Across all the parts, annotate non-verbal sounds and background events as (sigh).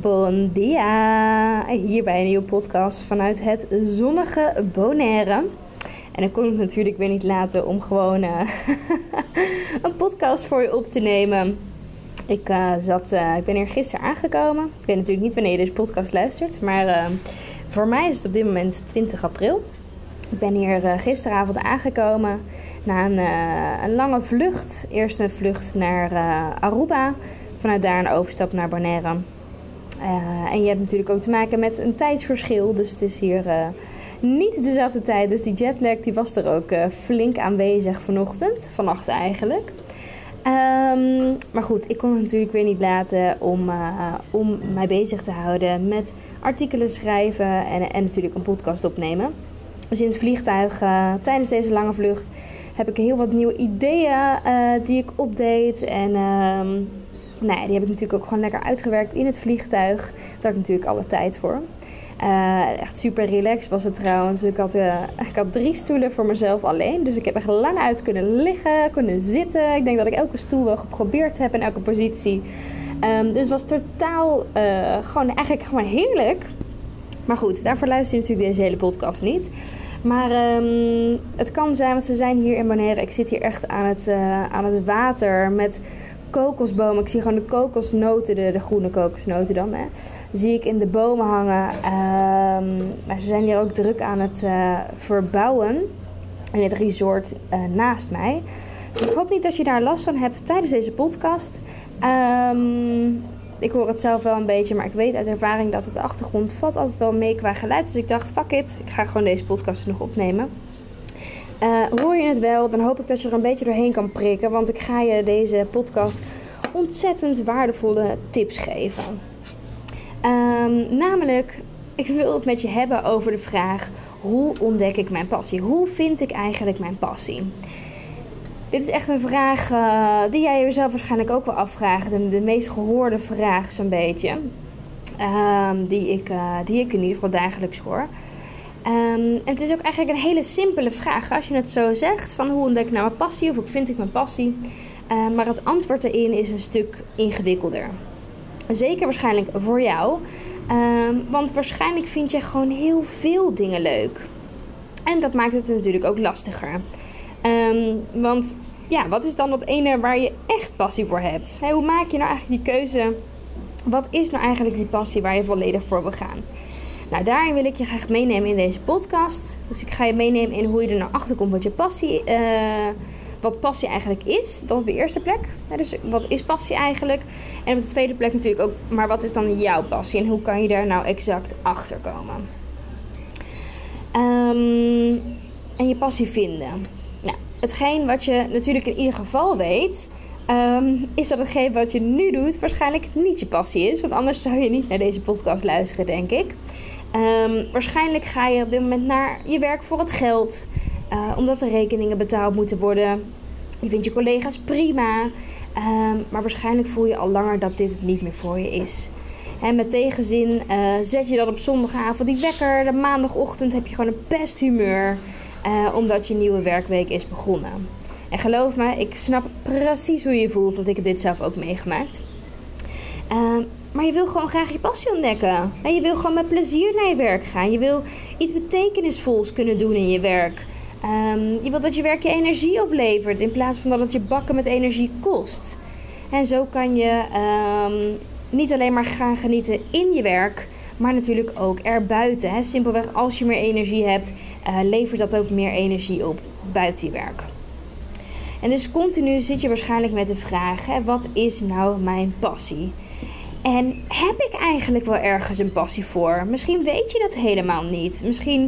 Bon dia! Hier bij een nieuwe podcast vanuit het zonnige Bonaire. En dan kon ik natuurlijk weer niet laten om gewoon uh, (laughs) een podcast voor je op te nemen. Ik, uh, zat, uh, ik ben hier gisteren aangekomen. Ik weet natuurlijk niet wanneer je deze podcast luistert. Maar voor mij is het op dit moment 20 april. Ik ben hier gisteravond aangekomen na een, een, lange vlucht. Eerst een vlucht naar Aruba. Vanuit daar een overstap naar Bonaire. Uh, en je hebt natuurlijk ook te maken met een tijdsverschil. Dus het is hier uh, niet dezelfde tijd. Dus die jetlag die was er ook uh, flink aanwezig vanochtend. Vannacht eigenlijk. Um, maar goed, ik kon het natuurlijk weer niet laten om, om mij bezig te houden met artikelen schrijven en, en natuurlijk een podcast opnemen. Dus in het vliegtuig tijdens deze lange vlucht heb ik heel wat nieuwe ideeën die ik update. En um, nou ja, die heb ik natuurlijk ook gewoon lekker uitgewerkt in het vliegtuig. Daar had ik natuurlijk alle tijd voor. Uh, echt super relaxed was het trouwens. Ik had, uh, ik had drie stoelen voor mezelf alleen. Dus ik heb echt lang uit kunnen liggen, kunnen zitten. Ik denk dat ik elke stoel wel geprobeerd heb in elke positie. Um, dus het was totaal uh, gewoon eigenlijk gewoon heerlijk. Maar goed, daarvoor luister je natuurlijk deze hele podcast niet. Maar um, het kan zijn, want ze zijn hier in Bonaire. Ik zit hier echt aan het, aan het water met kokosbomen. Ik zie gewoon de kokosnoten, de, groene kokosnoten dan. Hè. Zie ik in de bomen hangen. Um, maar ze zijn hier ook druk aan het uh, verbouwen. In het resort uh, naast mij. Ik hoop niet dat je daar last van hebt tijdens deze podcast. Um, ik hoor het zelf wel een beetje, maar ik weet uit ervaring dat het achtergrond valt altijd wel mee qua geluid. Dus ik dacht, fuck it, ik ga gewoon deze podcast nog opnemen. Uh, hoor je het wel, dan hoop ik dat je er een beetje doorheen kan prikken. Want ik ga je deze podcast ontzettend waardevolle tips geven. Um, namelijk, ik wil het met je hebben over de vraag: hoe ontdek ik mijn passie? Hoe vind ik eigenlijk mijn passie? Dit is echt een vraag uh, die jij jezelf waarschijnlijk ook wel afvraagt. De, meest gehoorde vraag, zo'n beetje. Um, die, ik, uh, die ik in ieder geval dagelijks hoor. Um, het is ook eigenlijk een hele simpele vraag als je het zo zegt: van hoe ontdek ik nou mijn passie of hoe vind ik mijn passie? Uh, maar het antwoord erin is een stuk ingewikkelder. Zeker waarschijnlijk voor jou, um, want waarschijnlijk vind je gewoon heel veel dingen leuk. En dat maakt het natuurlijk ook lastiger. Want ja, wat is dan dat ene waar je echt passie voor hebt? Hoe maak je nou eigenlijk die keuze? Wat is nou eigenlijk die passie waar je volledig voor wil gaan? Nou, daarin wil ik je graag meenemen in deze podcast. Dus ik ga je meenemen in hoe je er nou achter komt wat je passie, uh, wat passie eigenlijk is. Dat op de eerste plek. dus wat is passie eigenlijk? En op de tweede plek natuurlijk ook, maar wat is dan jouw passie en hoe kan je daar nou exact achter komen? Um, en je passie vinden. Nou, hetgeen wat je natuurlijk in ieder geval weet, um, is dat hetgeen wat je nu doet waarschijnlijk niet je passie is. Want anders zou je niet naar deze podcast luisteren, denk ik. Um, waarschijnlijk ga je op dit moment naar je werk voor het geld, uh, omdat de rekeningen betaald moeten worden. Je vindt je collega's prima, um, maar waarschijnlijk voel je al langer dat dit het niet meer voor je is. En met tegenzin uh, zet je dan op zondagavond die wekker. De maandagochtend heb je gewoon een pesthumeur, uh, omdat je nieuwe werkweek is begonnen. En geloof me, ik snap precies hoe je voelt, want ik heb dit zelf ook meegemaakt. Um, maar je wil gewoon graag je passie ontdekken. En je wil gewoon met plezier naar je werk gaan. Je wil iets betekenisvols kunnen doen in je werk. Um, je wil dat je werk je energie oplevert in plaats van dat het je bakken met energie kost. En zo kan je um, niet alleen maar gaan genieten in je werk, maar natuurlijk ook erbuiten. Hè. Simpelweg, als je meer energie hebt, uh, levert dat ook meer energie op buiten je werk. En dus continu zit je waarschijnlijk met de vraag: hè, wat is nou mijn passie? En heb ik eigenlijk wel ergens een passie voor? Misschien weet je dat helemaal niet. Misschien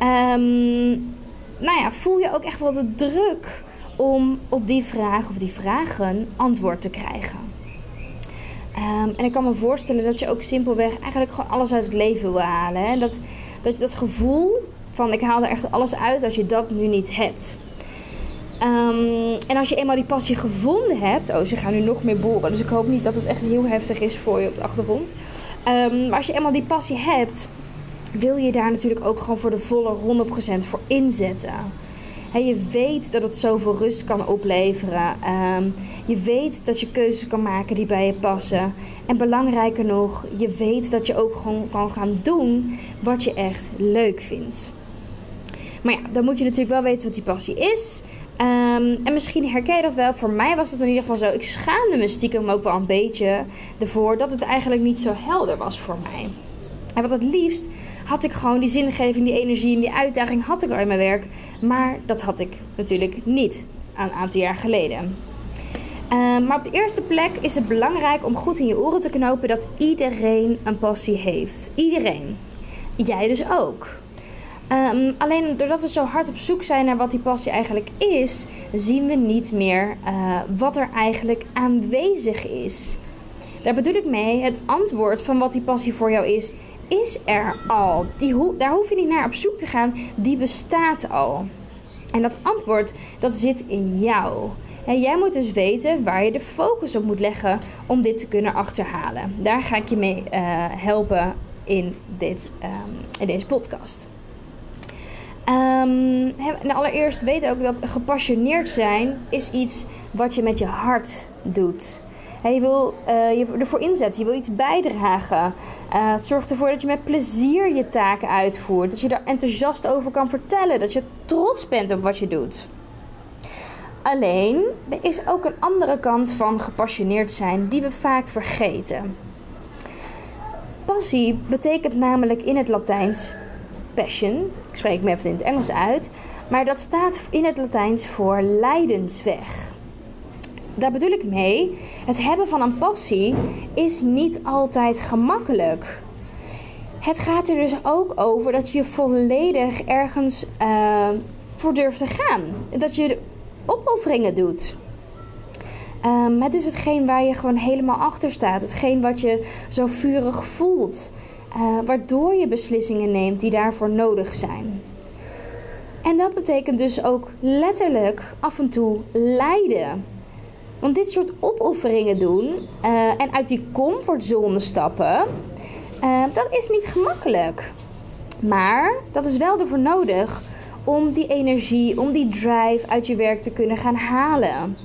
um, nou ja, voel je ook echt wel de druk om op die vraag of die vragen antwoord te krijgen. Ehm, en ik kan me voorstellen dat je ook simpelweg eigenlijk gewoon alles uit het leven wil halen. Hè? Dat, dat je dat gevoel van ik haal er echt alles uit als je dat nu niet hebt. Ehm, en als je eenmaal die passie gevonden hebt. Oh, ze gaan nu nog meer boren. Dus ik hoop niet dat het echt heel heftig is voor je op de achtergrond. Ehm, maar als je eenmaal die passie hebt, wil je daar natuurlijk ook gewoon voor de volle 100% voor inzetten. je weet dat het zoveel rust kan opleveren. Ehm, je weet dat je keuzes kan maken die bij je passen. En belangrijker nog, je weet dat je ook gewoon kan gaan doen wat je echt leuk vindt. Maar ja, dan moet je natuurlijk wel weten wat die passie is. Ehm, en misschien herken je dat wel. Voor mij was het in ieder geval zo. Ik schaamde me stiekem ook wel een beetje ervoor dat het eigenlijk niet zo helder was voor mij. En wat het liefst had ik gewoon die zingeving, die energie en die uitdaging had ik al in mijn werk. Maar dat had ik natuurlijk niet een aantal jaar geleden. Ehm, maar op de eerste plek is het belangrijk om goed in je oren te knopen dat iedereen een passie heeft. Iedereen. Jij dus ook. Um, alleen doordat we zo hard op zoek zijn naar wat die passie eigenlijk is, zien we niet meer uh, wat er eigenlijk aanwezig is. Daar bedoel ik mee, het antwoord van wat die passie voor jou is, is er al. Die ho daar hoef je niet naar op zoek te gaan, die bestaat al. En dat antwoord, dat zit in jou. En jij moet dus weten waar je de focus op moet leggen om dit te kunnen achterhalen. Daar ga ik je mee uh, helpen in, dit, um, in deze podcast. Um, allereerst weet ook dat gepassioneerd zijn is iets wat je met je hart doet. je wil uh, je ervoor inzetten, je wil iets bijdragen. Uh, het zorgt ervoor dat je met plezier je taken uitvoert. Dat je daar enthousiast over kan vertellen. Dat je trots bent op wat je doet. Alleen, er is ook een andere kant van gepassioneerd zijn die we vaak vergeten. Passie betekent namelijk in het Latijns passion. Ik spreek me even in het Engels uit. Maar dat staat in het Latijns voor lijdensweg. Daar bedoel ik mee, het hebben van een passie is niet altijd gemakkelijk. Het gaat er dus ook over dat je volledig ergens uh, voor durft te gaan. Dat je opofferingen doet. Um, het is hetgeen waar je gewoon helemaal achter staat. Hetgeen wat je zo vurig voelt. Uh, waardoor je beslissingen neemt die daarvoor nodig zijn. En dat betekent dus ook letterlijk af en toe lijden. Want dit soort opofferingen doen uh, en uit die comfortzone stappen, uh, dat is niet gemakkelijk. Maar dat is wel ervoor nodig om die energie, om die drive uit je werk te kunnen gaan halen.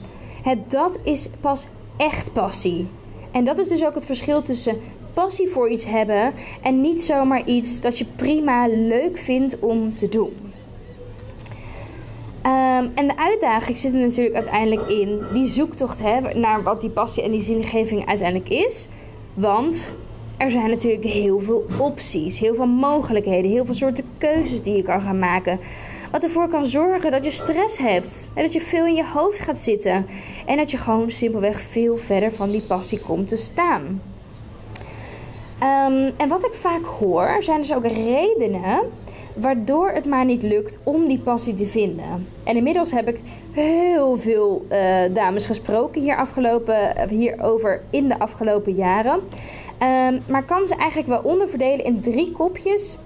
Het, dat is pas echt passie. En dat is dus ook het verschil tussen passie voor iets hebben en niet zomaar iets dat je prima leuk vindt om te doen. Um, en de uitdaging zit er natuurlijk uiteindelijk in die zoektocht hè, naar wat die passie en die zingeving uiteindelijk is. Want er zijn natuurlijk heel veel opties, heel veel mogelijkheden, heel veel soorten keuzes die je kan gaan maken. Wat ervoor kan zorgen dat je stress hebt. En dat je veel in je hoofd gaat zitten. En dat je gewoon simpelweg veel verder van die passie komt te staan. Um, en wat ik vaak hoor, zijn dus ook redenen waardoor het maar niet lukt om die passie te vinden. En inmiddels heb ik heel veel uh, dames gesproken hier afgelopen, hierover in de afgelopen jaren. Um, maar kan ze eigenlijk wel onderverdelen in drie kopjes,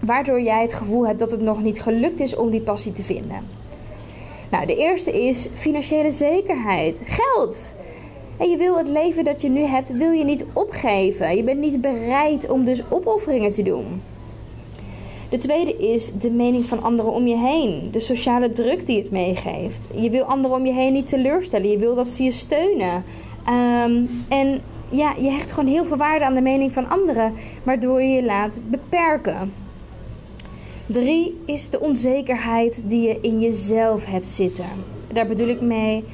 waardoor jij het gevoel hebt dat het nog niet gelukt is om die passie te vinden. Nou, de eerste is financiële zekerheid. Geld. En je wil het leven dat je nu hebt, wil je niet opgeven. Je bent niet bereid om dus opofferingen te doen. De tweede is de mening van anderen om je heen. De sociale druk die het meegeeft. Je wil anderen om je heen niet teleurstellen. Je wil dat ze je steunen. Um, en ja, je hecht gewoon heel veel waarde aan de mening van anderen, waardoor je je laat beperken. Drie is de onzekerheid die je in jezelf hebt zitten. Daar bedoel ik mee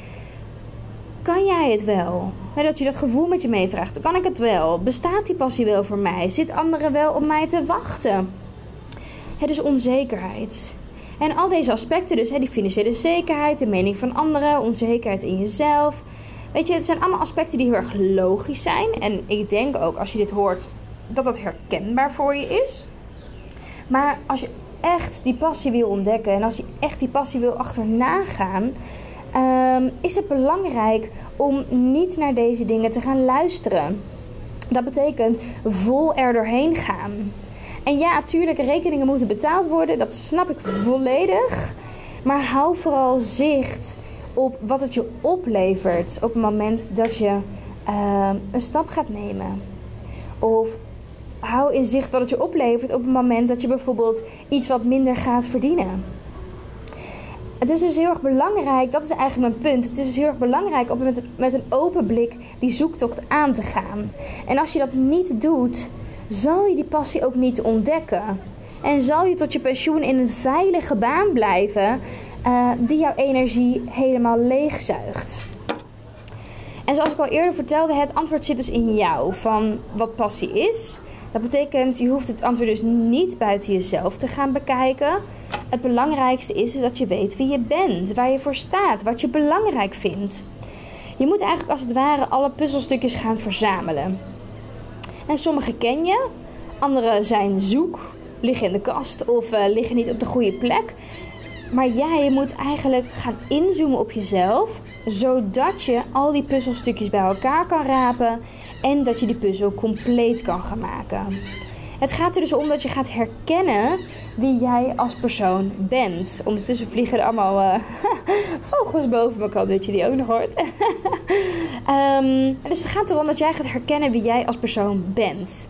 kan jij het wel? dat je dat gevoel met je meevraagt. Kan ik het wel? Bestaat die passie wel voor mij? Zit anderen wel op mij te wachten? Het is onzekerheid. En al deze aspecten, dus die financiële zekerheid, de mening van anderen, onzekerheid in jezelf. Weet je, het zijn allemaal aspecten die heel erg logisch zijn. En ik denk ook als je dit hoort dat dat herkenbaar voor je is. Maar als je echt die passie wil ontdekken en als je echt die passie wil achterna gaan, ehm, is het belangrijk om niet naar deze dingen te gaan luisteren. Dat betekent vol er doorheen gaan. En ja, natuurlijk, rekeningen moeten betaald worden. Dat snap ik volledig. Maar hou vooral zicht op wat het je oplevert op het moment dat je uh, een stap gaat nemen. Of hou in zicht wat het je oplevert op het moment dat je bijvoorbeeld iets wat minder gaat verdienen. Het is dus heel erg belangrijk, dat is eigenlijk mijn punt. Het is dus heel erg belangrijk om met, een open blik die zoektocht aan te gaan. En als je dat niet doet, zal je die passie ook niet ontdekken. En zal je tot je pensioen in een veilige baan blijven uh, die jouw energie helemaal leegzuigt. En zoals ik al eerder vertelde, het antwoord zit dus in jou van wat passie is. Dat betekent, je hoeft het antwoord dus niet buiten jezelf te gaan bekijken. Het belangrijkste is dat je weet wie je bent, waar je voor staat, wat je belangrijk vindt. Je moet eigenlijk als het ware alle puzzelstukjes gaan verzamelen. En sommige ken je, andere zijn zoek, liggen in de kast of uh, liggen niet op de goede plek. Maar jij moet eigenlijk gaan inzoomen op jezelf, zodat je al die puzzelstukjes bij elkaar kan rapen en dat je die puzzel compleet kan gaan maken. Het gaat er dus om dat je gaat herkennen wie jij als persoon bent. Ondertussen vliegen er allemaal uh, (laughs) vogels boven me. Ik dat je die ook nog hoort. (laughs) um, dus het gaat erom dat jij gaat herkennen wie jij als persoon bent.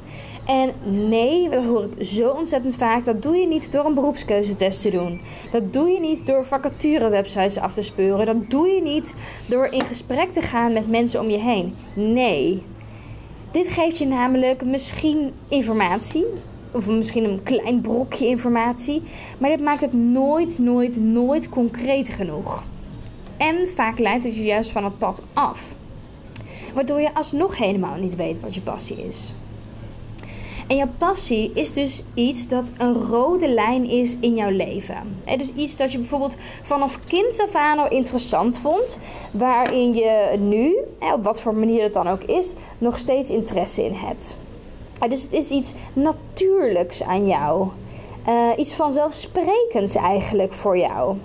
En nee, dat hoor ik zo ontzettend vaak. Dat doe je niet door een beroepskeuzetest te doen. Dat doe je niet door vacaturewebsites af te speuren. Dat doe je niet door in gesprek te gaan met mensen om je heen. Nee. Dit geeft je namelijk misschien informatie. Of misschien een klein brokje informatie. Maar dit maakt het nooit, nooit, nooit concreet genoeg. En vaak leidt het je juist van het pad af. Waardoor je alsnog helemaal niet weet wat je passie is. En jouw passie is dus iets dat een rode lijn is in jouw leven. dus iets dat je bijvoorbeeld vanaf kind af aan al interessant vond, waarin je nu, op wat voor manier het dan ook is, nog steeds interesse in hebt. Dus het is iets natuurlijks aan jou. Uh, iets vanzelfsprekends eigenlijk voor jou.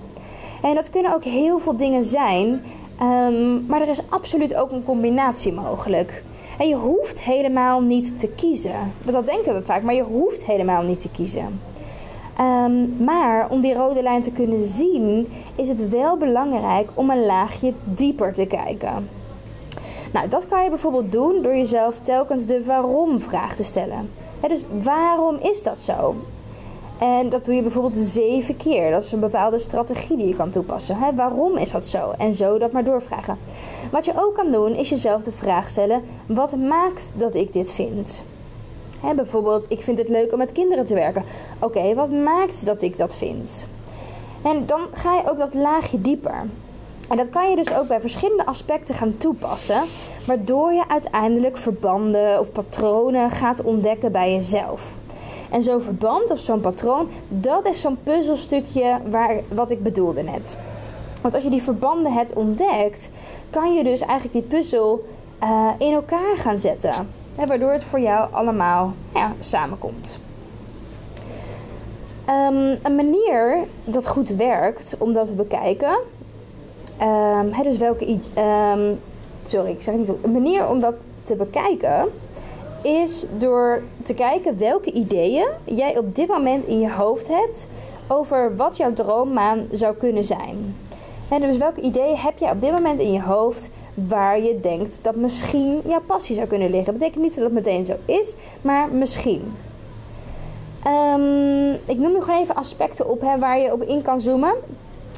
En dat kunnen ook heel veel dingen zijn, um, maar er is absoluut ook een combinatie mogelijk. En je hoeft helemaal niet te kiezen. Dat denken we vaak, maar je hoeft helemaal niet te kiezen. Um, maar om die rode lijn te kunnen zien, is het wel belangrijk om een laagje dieper te kijken. Nou, dat kan je bijvoorbeeld doen door jezelf telkens de waarom-vraag te stellen. dus waarom is dat zo? En dat doe je bijvoorbeeld zeven keer. Dat is een bepaalde strategie die je kan toepassen. Waarom is dat zo? En zo dat maar doorvragen. Wat je ook kan doen, is jezelf de vraag stellen: wat maakt dat ik dit vind? Bijvoorbeeld, ik vind het leuk om met kinderen te werken. Oké, wat maakt dat ik dat vind? En dan ga je ook dat laagje dieper. En dat kan je dus ook bij verschillende aspecten gaan toepassen, waardoor je uiteindelijk verbanden of patronen gaat ontdekken bij jezelf. En zo'n verband of zo'n patroon, dat is zo'n puzzelstukje waar, wat ik bedoelde net. Want als je die verbanden hebt ontdekt, kan je dus eigenlijk die puzzel uh, in elkaar gaan zetten. Waardoor het voor jou allemaal ja, samenkomt. Um, een manier dat goed werkt om dat te bekijken. Um, hè, dus welke. Um, sorry, ik zeg niet goed. Een manier om dat te bekijken is door te kijken welke ideeën jij op dit moment in je hoofd hebt over wat jouw droommaan zou kunnen zijn. En dus welke ideeën heb jij op dit moment in je hoofd waar je denkt dat misschien jouw passie zou kunnen liggen? Dat betekent niet dat het meteen zo is, maar misschien. Um, ik noem nu gewoon even aspecten op hè, waar je op in kan zoomen.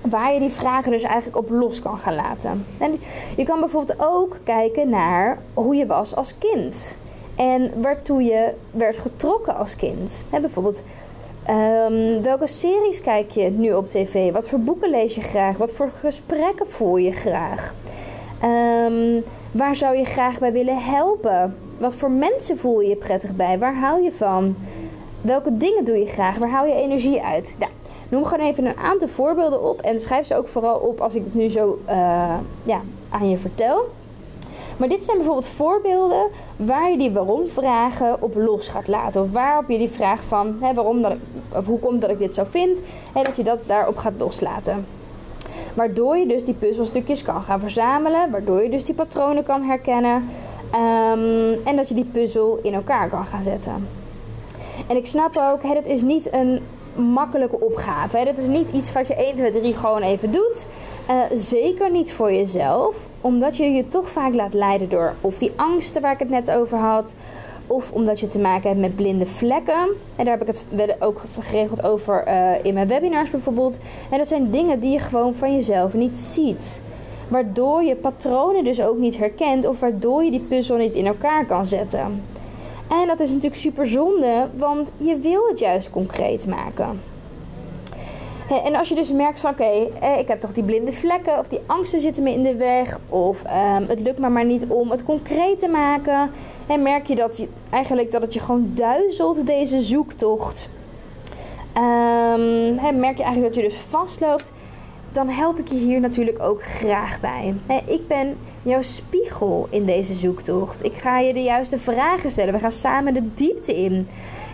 Waar je die vragen dus eigenlijk op los kan gaan laten. En je kan bijvoorbeeld ook kijken naar hoe je was als kind. En waartoe je werd getrokken als kind. bijvoorbeeld, um, welke series kijk je nu op tv? Wat voor boeken lees je graag? Wat voor gesprekken voer je graag? Um, waar zou je graag bij willen helpen? Wat voor mensen voel je je prettig bij? Waar hou je van? Welke dingen doe je graag? Waar hou je energie uit? Nou, noem gewoon even een aantal voorbeelden op en schrijf ze ook vooral op als ik het nu zo uh, ja, aan je vertel. Maar dit zijn bijvoorbeeld voorbeelden waar je die waarom-vragen op los gaat laten. Of waarop je die vraag van hè, waarom dat of hoe komt dat ik dit zo vind, en dat je dat daarop gaat loslaten. Waardoor je dus die puzzelstukjes kan gaan verzamelen, waardoor je dus die patronen kan herkennen ehm, en dat je die puzzel in elkaar kan gaan zetten. En ik snap ook, het is niet een makkelijke opgave. Het is niet iets wat je 1, 2, 3 gewoon even doet. Uh, zeker niet voor jezelf, omdat je je toch vaak laat leiden door of die angsten waar ik het net over had, of omdat je te maken hebt met blinde vlekken. En daar heb ik het ook geregeld over uh, in mijn webinars bijvoorbeeld. En dat zijn dingen die je gewoon van jezelf niet ziet. Waardoor je patronen dus ook niet herkent of waardoor je die puzzel niet in elkaar kan zetten. En dat is natuurlijk super zonde, want je wil het juist concreet maken. En als je dus merkt van oké, ik heb toch die blinde vlekken of die angsten zitten me in de weg of um, het lukt me maar niet om het concreet te maken. En merk je dat je eigenlijk dat het je gewoon duizelt deze zoektocht. Um, merk je eigenlijk dat je dus vastloopt dan help ik je hier natuurlijk ook graag bij. Ik ben jouw spiegel in deze zoektocht. Ik ga je de juiste vragen stellen. We gaan samen de diepte in.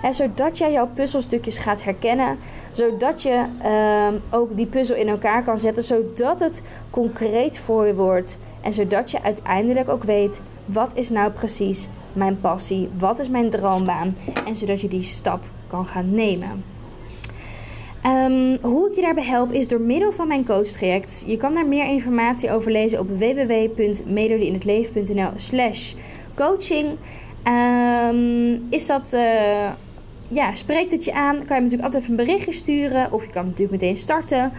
zodat jij jouw puzzelstukjes gaat herkennen. Zodat je ehm, ook die puzzel in elkaar kan zetten. Zodat het concreet voor je wordt. En zodat je uiteindelijk ook weet: wat is nou precies mijn passie? Wat is mijn droombaan? En zodat je die stap kan gaan nemen. Um, hoe ik je daarbij help is door middel van mijn coach traject. Je kan daar meer informatie over lezen op www.melodieinhetleven.nl slash coaching. Um, is dat... Uh, ja, spreekt het je aan? Kan je natuurlijk altijd even een berichtje sturen. Of je kan natuurlijk meteen starten. Um,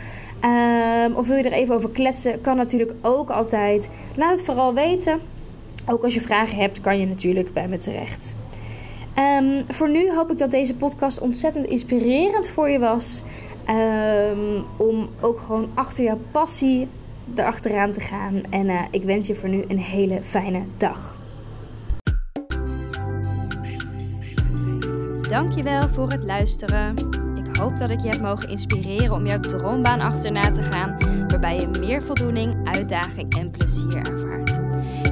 of wil je er even over kletsen? Kan natuurlijk ook altijd. Laat het vooral weten. Ook als je vragen hebt, kan je natuurlijk bij me terecht. Um, voor nu hoop ik dat deze podcast ontzettend inspirerend voor je was. Um, om ook gewoon achter jouw passie erachteraan te gaan. En uh, ik wens je voor nu een hele fijne dag. Dankjewel voor het luisteren. Ik hoop dat ik je heb mogen inspireren om jouw droombaan achterna te gaan, waarbij je meer voldoening, uitdaging en plezier ervaart.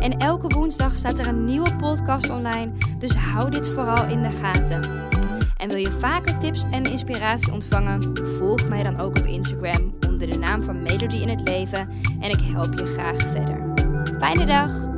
En elke woensdag staat er een nieuwe podcast online, dus hou dit vooral in de gaten. En wil je vaker tips en inspiratie ontvangen? Volg mij dan ook op Instagram onder de naam van Melody in het Leven en ik help je graag verder. Fijne dag!